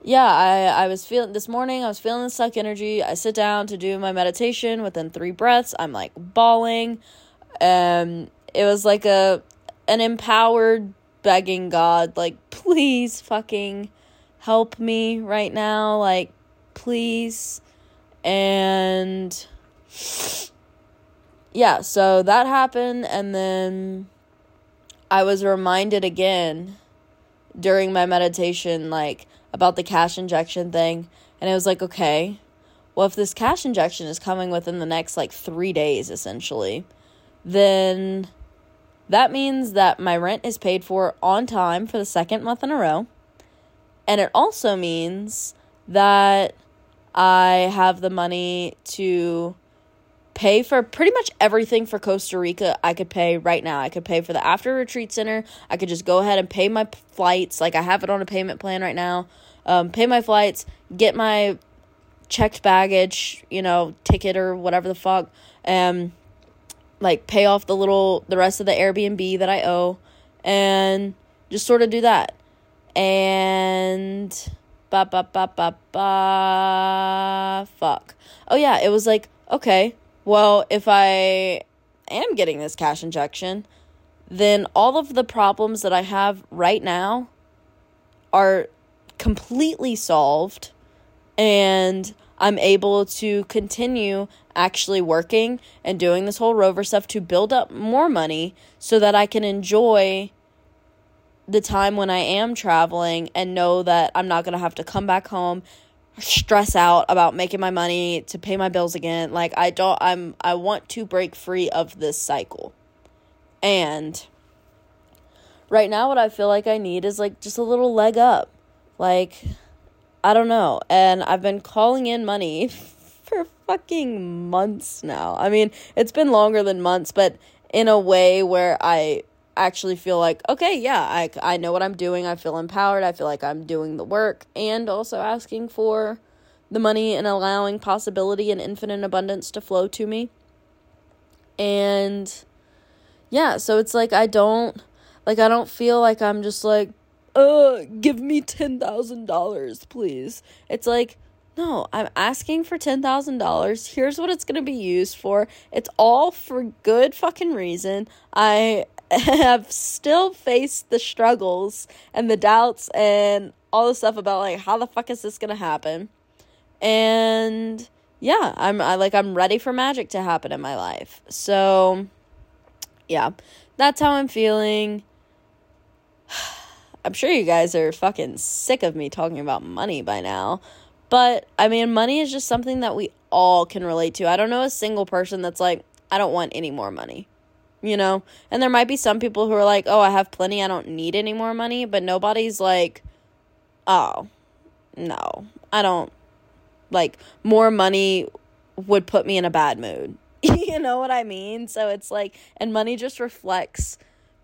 yeah, I, I was feeling this morning, I was feeling the stuck energy. I sit down to do my meditation within three breaths. I'm like bawling. Um it was like a an empowered begging God, like, please fucking help me right now. Like, please. And yeah, so that happened, and then I was reminded again during my meditation, like about the cash injection thing, and I was like, okay, well, if this cash injection is coming within the next like three days, essentially, then that means that my rent is paid for on time for the second month in a row. And it also means that I have the money to pay for pretty much everything for Costa Rica I could pay right now. I could pay for the after retreat center. I could just go ahead and pay my flights. Like I have it on a payment plan right now. Um, pay my flights, get my checked baggage, you know, ticket or whatever the fuck. Um, like pay off the little the rest of the Airbnb that I owe and just sort of do that. And ba ba ba ba ba fuck. Oh yeah, it was like, okay, well, if I am getting this cash injection, then all of the problems that I have right now are completely solved and I'm able to continue actually working and doing this whole rover stuff to build up more money so that I can enjoy the time when I am traveling and know that I'm not going to have to come back home stress out about making my money to pay my bills again like I don't I'm I want to break free of this cycle. And right now what I feel like I need is like just a little leg up. Like I don't know. And I've been calling in money *laughs* for fucking months now. I mean, it's been longer than months, but in a way where I actually feel like, okay, yeah, I, I know what I'm doing. I feel empowered. I feel like I'm doing the work and also asking for the money and allowing possibility and infinite abundance to flow to me. And yeah, so it's like I don't like I don't feel like I'm just like uh, give me $10,000, please. It's like, no, I'm asking for $10,000. Here's what it's going to be used for. It's all for good fucking reason. I *laughs* have still faced the struggles and the doubts and all the stuff about like how the fuck is this going to happen? And yeah, I'm I like I'm ready for magic to happen in my life. So yeah, that's how I'm feeling. *sighs* I'm sure you guys are fucking sick of me talking about money by now. But I mean, money is just something that we all can relate to. I don't know a single person that's like, I don't want any more money. You know? And there might be some people who are like, oh, I have plenty. I don't need any more money. But nobody's like, oh, no, I don't. Like, more money would put me in a bad mood. *laughs* you know what I mean? So it's like, and money just reflects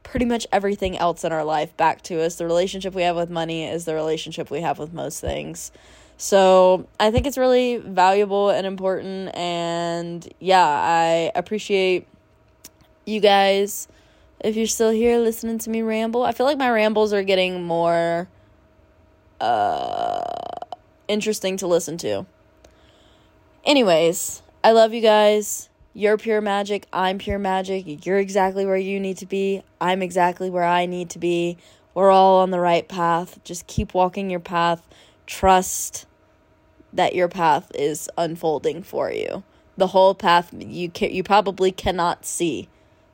pretty much everything else in our life back to us. The relationship we have with money is the relationship we have with most things. So I think it's really valuable and important. And yeah, I appreciate you guys. If you're still here listening to me ramble, I feel like my rambles are getting more uh, interesting to listen to. Anyways, I love you guys. You're pure magic. I'm pure magic. You're exactly where you need to be. I'm exactly where I need to be. We're all on the right path. Just keep walking your path. Trust that your path is unfolding for you. The whole path you can, you probably cannot see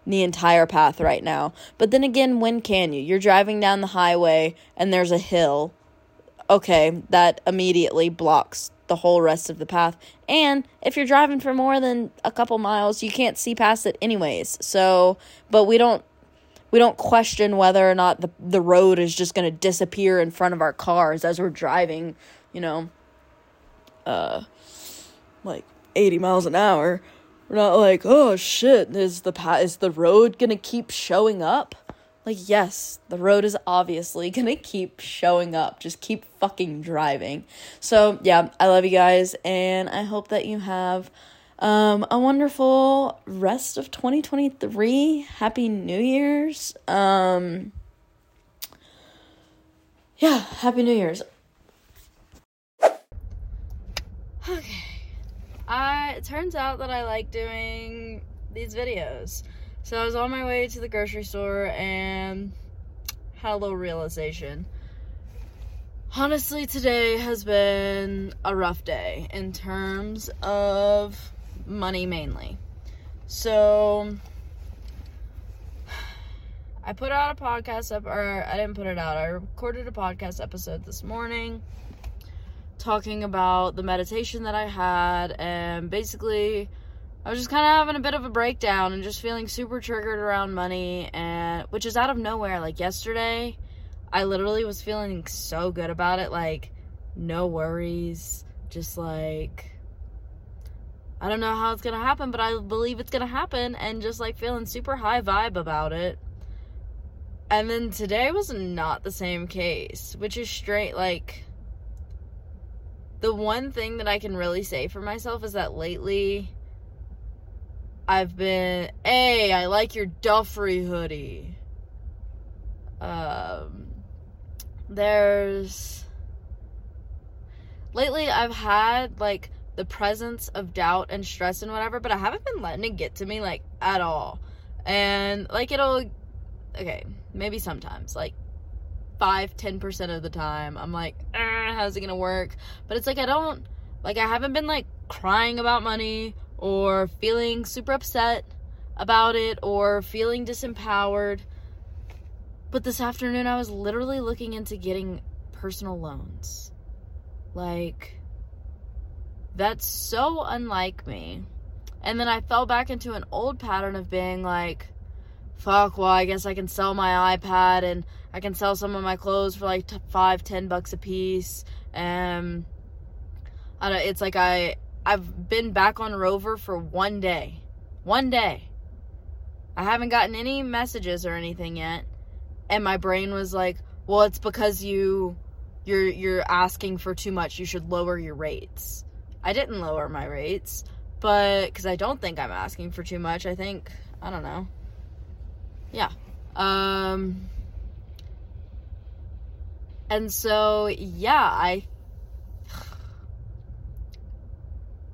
the entire path right now. But then again, when can you? You're driving down the highway and there's a hill. Okay, that immediately blocks the whole rest of the path. And if you're driving for more than a couple miles, you can't see past it anyways. So, but we don't we don't question whether or not the the road is just going to disappear in front of our cars as we're driving, you know, uh like 80 miles an hour. We're not like, "Oh shit, is the pa- is the road going to keep showing up?" Like, yes, the road is obviously *laughs* gonna keep showing up. Just keep fucking driving. So, yeah, I love you guys, and I hope that you have um, a wonderful rest of 2023. Happy New Year's. Um, yeah, Happy New Year's. Okay. I, it turns out that I like doing these videos. So I was on my way to the grocery store and had a little realization. Honestly, today has been a rough day in terms of money mainly. So *sighs* I put out a podcast up or I didn't put it out. I recorded a podcast episode this morning talking about the meditation that I had and basically I was just kind of having a bit of a breakdown and just feeling super triggered around money and which is out of nowhere. Like yesterday, I literally was feeling so good about it like no worries, just like I don't know how it's going to happen, but I believe it's going to happen and just like feeling super high vibe about it. And then today was not the same case, which is straight like the one thing that I can really say for myself is that lately I've been, hey, I like your Duffrey hoodie. Um, there's, lately I've had like the presence of doubt and stress and whatever, but I haven't been letting it get to me like at all. And like it'll, okay, maybe sometimes, like five, ten percent of the time, I'm like, how's it gonna work? But it's like I don't, like I haven't been like crying about money or feeling super upset about it or feeling disempowered. But this afternoon, I was literally looking into getting personal loans. Like, that's so unlike me. And then I fell back into an old pattern of being like, fuck, well, I guess I can sell my iPad and I can sell some of my clothes for like t- five, ten bucks a piece. And I don't, it's like I, I've been back on Rover for one day. One day. I haven't gotten any messages or anything yet. And my brain was like, "Well, it's because you you're you're asking for too much. You should lower your rates." I didn't lower my rates, but cuz I don't think I'm asking for too much. I think, I don't know. Yeah. Um and so, yeah, I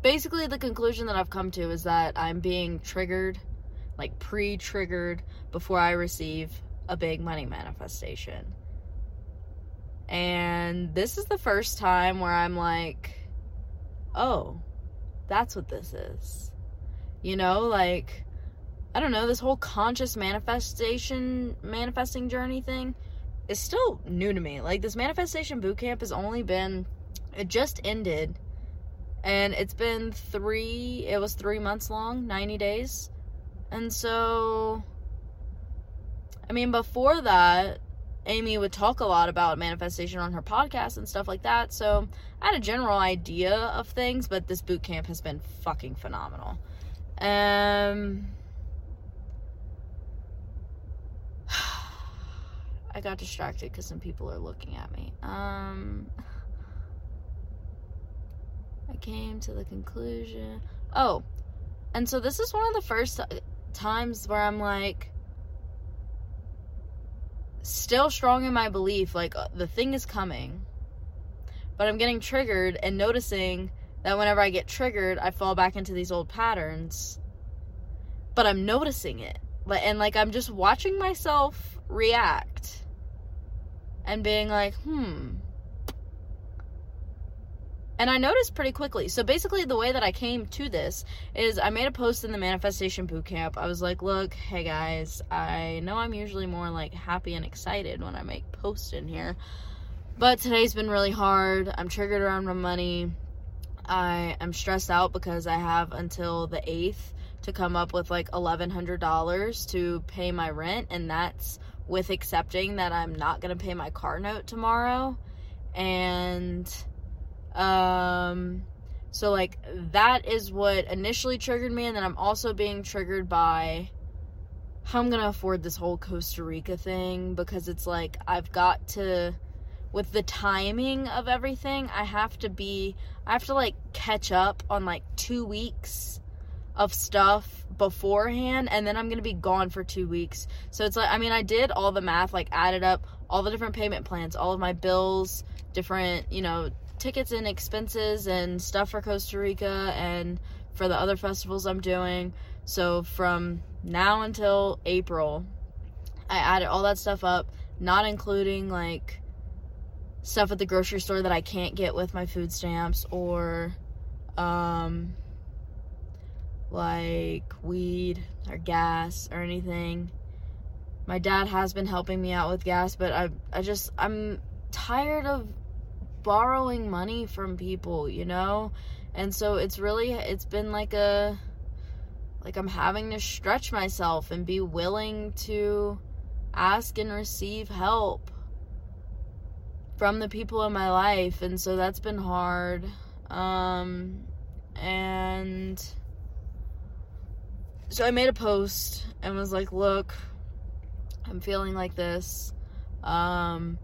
basically the conclusion that I've come to is that I'm being triggered, like pre-triggered before I receive a big money manifestation. And this is the first time where I'm like, oh, that's what this is. You know, like I don't know, this whole conscious manifestation manifesting journey thing is still new to me. Like this manifestation boot camp has only been it just ended and it's been three it was three months long 90 days. And so i mean before that amy would talk a lot about manifestation on her podcast and stuff like that. So i had a general idea of things but this boot camp has been fucking phenomenal. Um *sighs* i got distracted because some people are looking at me. Um I came to the conclusion. Oh, and so this is one of the first times where I'm like, still strong in my belief, like uh, the thing is coming, but I'm getting triggered and noticing that whenever I get triggered, I fall back into these old patterns. But I'm noticing it. And like I'm just watching myself react and being like, hmm, and I noticed pretty quickly. So basically, the way that I came to this is I made a post in the Manifestation Bootcamp. I was like, look, hey guys, I know I'm usually more like happy and excited when I make posts in here. But today's been really hard. I'm triggered around my money. I am stressed out because I have until the 8th to come up with like $1,100 to pay my rent. And that's with accepting that I'm not going to pay my car note tomorrow. And um, so like that is what initially triggered me, and then I'm also being triggered by how I'm gonna afford this whole Costa Rica thing because it's like I've got to with the timing of everything, I have to be I have to like catch up on like two weeks of stuff beforehand and then I'm gonna be gone for two weeks. So it's like I mean I did all the math, like added up all the different payment plans, all of my bills, different, you know, tickets and expenses and stuff for Costa Rica and for the other festivals I'm doing. So from now until April, I added all that stuff up, not including like stuff at the grocery store that I can't get with my food stamps or um like weed or gas or anything. My dad has been helping me out with gas, but I I just I'm tired of borrowing money from people, you know? And so it's really it's been like a like I'm having to stretch myself and be willing to ask and receive help from the people in my life and so that's been hard um and so I made a post and was like, "Look, I'm feeling like this. Um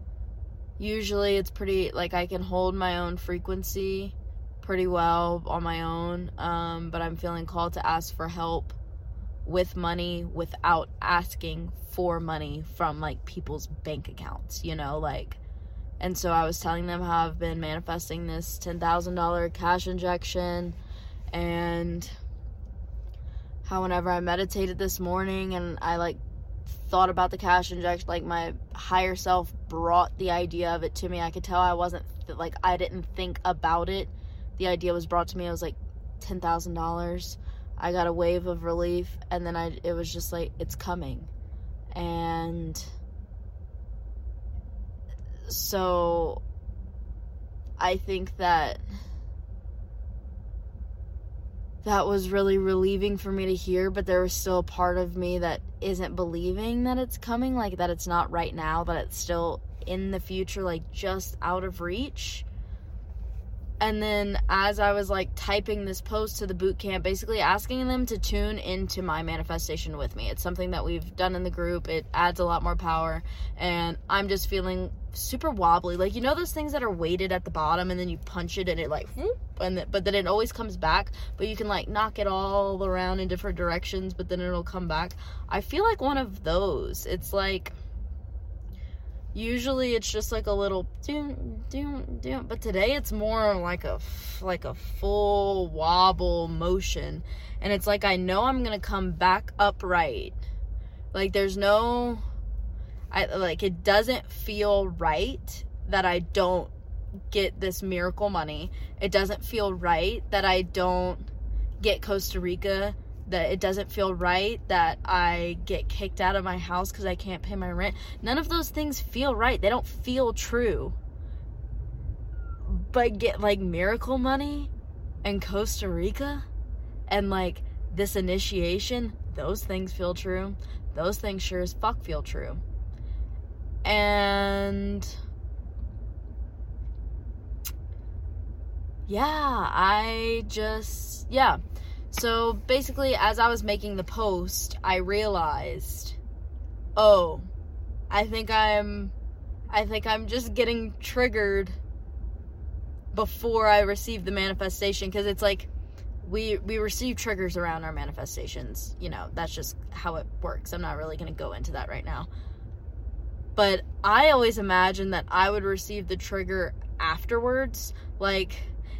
usually it's pretty like I can hold my own frequency pretty well on my own, um but I'm feeling called to ask for help with money without asking for money from like people's bank accounts, you know, like and so I was telling them how I've been manifesting this $10,000 cash injection and how whenever I meditated this morning and I like thought about the cash injection, like my higher self brought the idea of it to me. I could tell I wasn't like I didn't think about it. The idea was brought to me. It was like ten thousand dollars. I got a wave of relief, and then I it was just like it's coming, and so I think that that was really relieving for me to hear, but there was still a part of me that isn't believing that it's coming, like that it's not right now, that it's still in the future, like just out of reach. And then as I was like typing this post to the boot camp, basically asking them to tune into my manifestation with me. It's something that we've done in the group. It adds a lot more power. And I'm just feeling super wobbly. Like you know those things that are weighted at the bottom and then you punch it and it like and the, but then it always comes back, but you can like knock it all around in different directions, but then it'll come back. I feel like one of those. It's like usually it's just like a little doom doom doom but today it's more like a like a full wobble motion and it's like I know I'm to come back upright. Like there's no I like it doesn't feel right that I don't get this miracle money. It doesn't feel right that I don't get Costa Rica. That it doesn't feel right that I get kicked out of my house because I can't pay my rent. None of those things feel right. They don't feel true. But get like miracle money and Costa Rica and like this initiation, those things feel true. Those things sure as fuck feel true. And yeah, I just, yeah. So basically, as I was making the post, I realized, oh, I think I'm, I think I'm just getting triggered before I receive the manifestation because it's like we we receive triggers around our manifestations. You know, that's just how it works. I'm not really going to go into that right now. But I always imagined that I would receive the trigger afterwards. Like,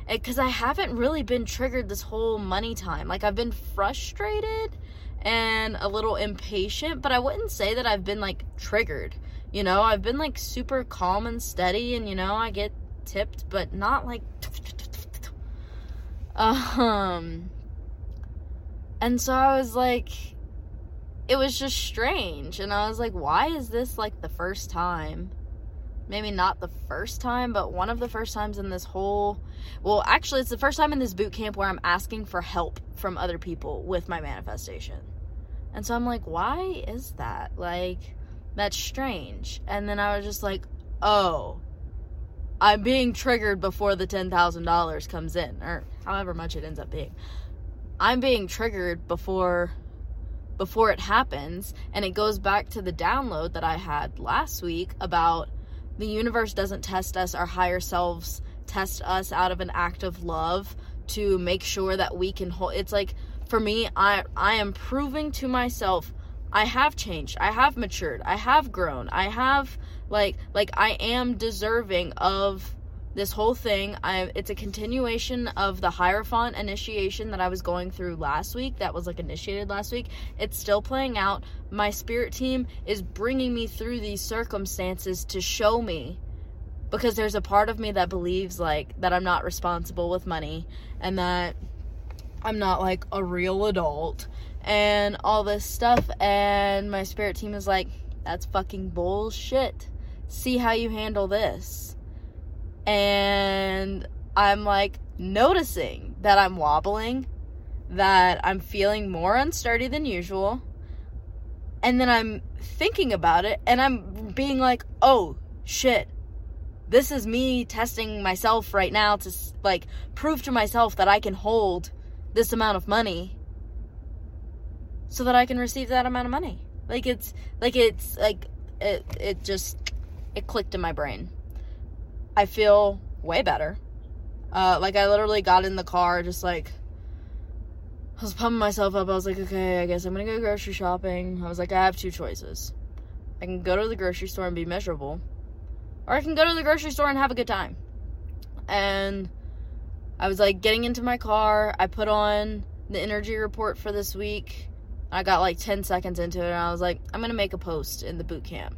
because I haven't really been triggered this whole money time. Like, I've been frustrated and a little impatient, but I wouldn't say that I've been like triggered. You know, I've been like super calm and steady, and you know, I get tipped, but not like. *laughs* Um. And so I was like, it was just strange. And I was like, why is this like the first time? Maybe not the first time, but one of the first times in this whole. Well, actually, it's the first time in this boot camp where I'm asking for help from other people with my manifestation. And so I'm like, why is that? Like, that's strange. And then I was just like, oh, I'm being triggered before the $10,000 comes in, or however much it ends up being. I'm being triggered before before it happens. And it goes back to the download that I had last week about the universe doesn't test us, our higher selves test us out of an act of love to make sure that we can hold it's like for me I I am proving to myself I have changed. I have matured. I have grown. I have like like I am deserving of this whole thing. I, it's a continuation of the hierophant initiation that i was going through last week that was like initiated last week. It's still playing out. My spirit team is bringing me through these circumstances to show me because there's a part of me that believes like that i'm not responsible with money and that i'm not like a real adult and all this stuff. And my spirit team is like that's fucking bullshit. See how you handle this and I'm like noticing that I'm wobbling that I'm feeling more unsturdy than usual. And then I'm thinking about it and I'm being like, oh shit, this is me testing myself right now to like prove to myself that I can hold this amount of money so that I can receive that amount of money. Like it's like it's like it it just it clicked in my brain. I feel way better. Uh like I literally got in the car just like I was pumping myself up. I was like, okay, I guess I'm gonna go grocery shopping. I was like, I have two choices. I can go to the grocery store and be miserable, or I can go to the grocery store and have a good time. And I was like getting into my car. I put on the energy report for this week. I got like 10 seconds into it and I was like, I'm going to make a post in the boot camp.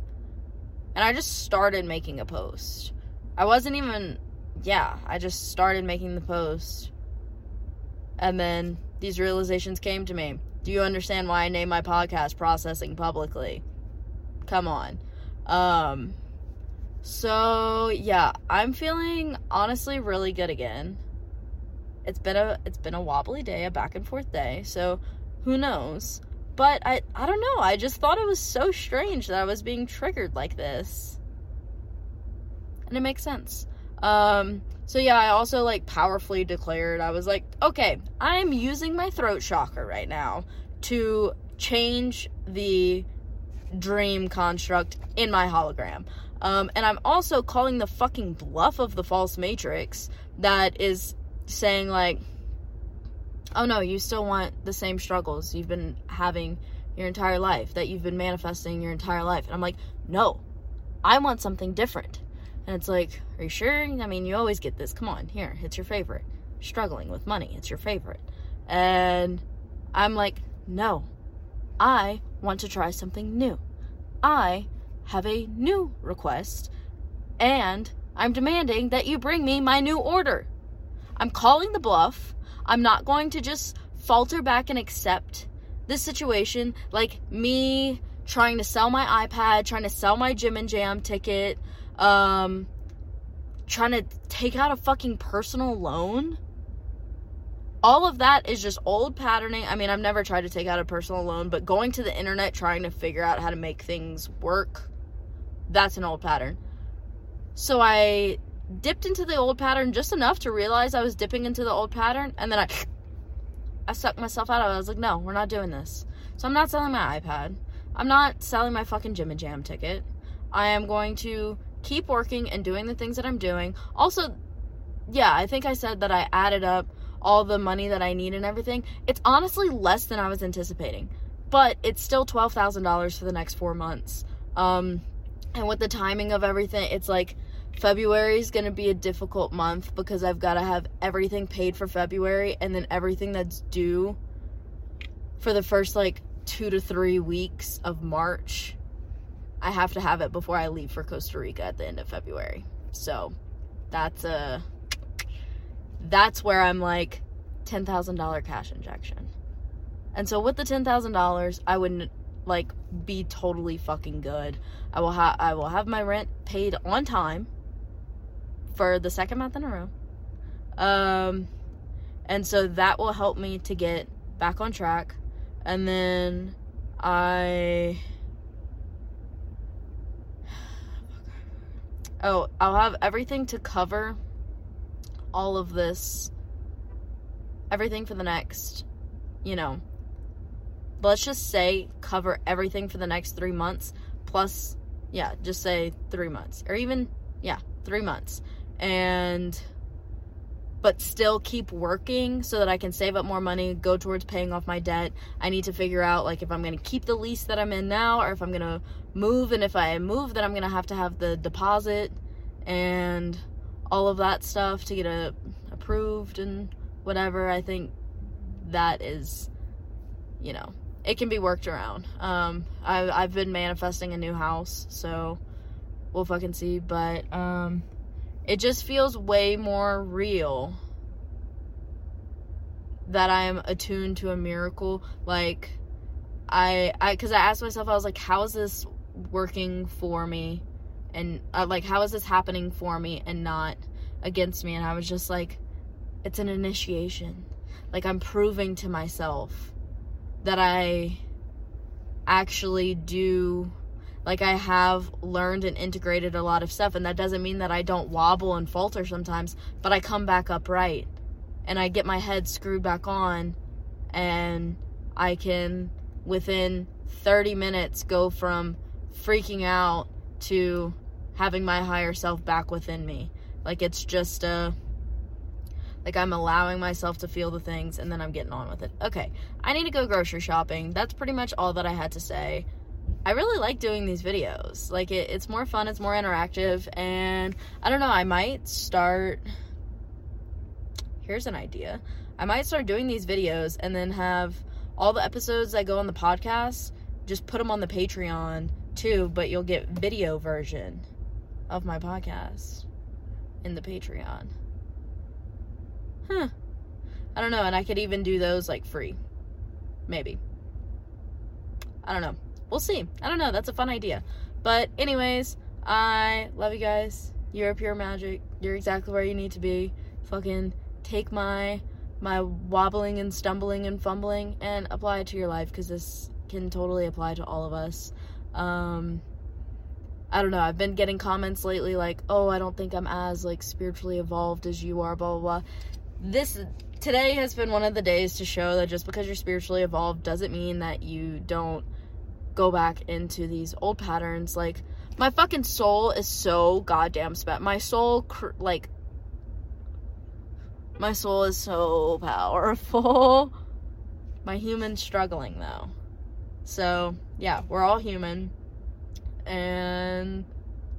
And I just started making a post. I wasn't even, yeah, I just started making the post. And then these realizations came to me. Do you understand why I named my podcast Processing Publicly? Come on. Um, so yeah, I'm feeling honestly really good again. It's been a it's been a wobbly day, a back and forth day. So who knows? But I I don't know. I just thought it was so strange that I was being triggered like this. And it makes sense. Um so yeah, I also like powerfully declared I was like, "Okay, I am using my throat chakra right now to change the dream construct in my hologram. Um, and I'm also calling the fucking bluff of the false matrix that is saying, like, oh no, you still want the same struggles you've been having your entire life, that you've been manifesting your entire life. And I'm like, no, I want something different. And it's like, are you sure? I mean, you always get this. Come on, here, it's your favorite. Struggling with money, it's your favorite. And I'm like, no, I want to try something new. I have a new request, and I'm demanding that you bring me my new order. I'm calling the bluff. I'm not going to just falter back and accept this situation like me trying to sell my iPad, trying to sell my Gem and Jam ticket, um, trying to take out a fucking personal loan all of that is just old patterning. I mean, I've never tried to take out a personal loan, but going to the internet trying to figure out how to make things work, that's an old pattern. So I dipped into the old pattern just enough to realize I was dipping into the old pattern, and then I I sucked myself out of it. I was like, no, we're not doing this. So I'm not selling my iPad. I'm not selling my fucking Gem and Jam ticket. I am going to keep working and doing the things that I'm doing. Also, yeah, I think I said that I added up all the money that I need and everything, it's honestly less than I was anticipating. But it's still $12,000 for the next four months. Um, and with the timing of everything, it's like February is going to be a difficult month because I've got to have everything paid for February and then everything that's due for the first like two to three weeks of March. I have to have it before I leave for Costa Rica at the end of February. So that's a that's where I'm like $10,000 cash injection. And so with the $10,000, I would like be totally fucking good. I will have I will have my rent paid on time for the second month in a row. Um and so that will help me to get back on track. And then I Oh, I'll have everything to cover all of this, everything for the next, you know, let's just say cover everything for the next three months, plus, yeah, just say three months, or even, yeah, three months. And, but still keep working so that I can save up more money, go towards paying off my debt. I need to figure out like if I'm going to keep the lease that I'm in now or if I'm going to move and if I move then I'm going to have to have the deposit and all of that stuff to get a, approved and whatever. I think that is, you know, it can be worked around. Um, I, I've been manifesting a new house, so we'll fucking see. But um, it just feels way more real that I'm attuned to a miracle. Like, I, I, because I asked myself, I was like, how is this working for me? And uh, like, how is this happening for me and not against me and I was just like it's an initiation. like I'm proving to myself that I actually do like I have learned and integrated a lot of stuff and that doesn't mean that I don't wobble and falter sometimes, but I come back upright and I get my head screwed back on and I can within 30 minutes go from freaking out to having my higher self back within me. Like it's just a like I'm allowing myself to feel the things and then I'm getting on with it. Okay, I need to go grocery shopping. That's pretty much all that I had to say. I really like doing these videos. Like it, it's more fun, it's more interactive, and I don't know, I might start here's an idea. I might start doing these videos and then have all the episodes that go on the podcast, just put them on the Patreon too, but you'll get video version of my podcast in the Patreon. Huh. I don't know, and I could even do those like free. Maybe. I don't know. We'll see. I don't know. That's a fun idea. But, anyways, I love you guys. You're pure magic. You're exactly where you need to be. Fucking take my my wobbling and stumbling and fumbling and apply it to your life because this can totally apply to all of us. Um, I don't know. I've been getting comments lately like, "Oh, I don't think I'm as like spiritually evolved as you are." Blah blah blah. This today has been one of the days to show that just because you're spiritually evolved doesn't mean that you don't go back into these old patterns. Like my fucking soul is so goddamn spent. My soul cr- like my soul is so powerful. *laughs* My human's struggling though. So, yeah, we're all human. And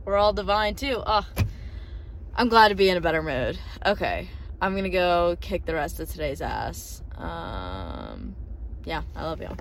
we're all divine too. Ugh. I'm glad to be in a better mood. Okay. I'm gonna go kick the rest of today's ass. Um, yeah, I love y'all.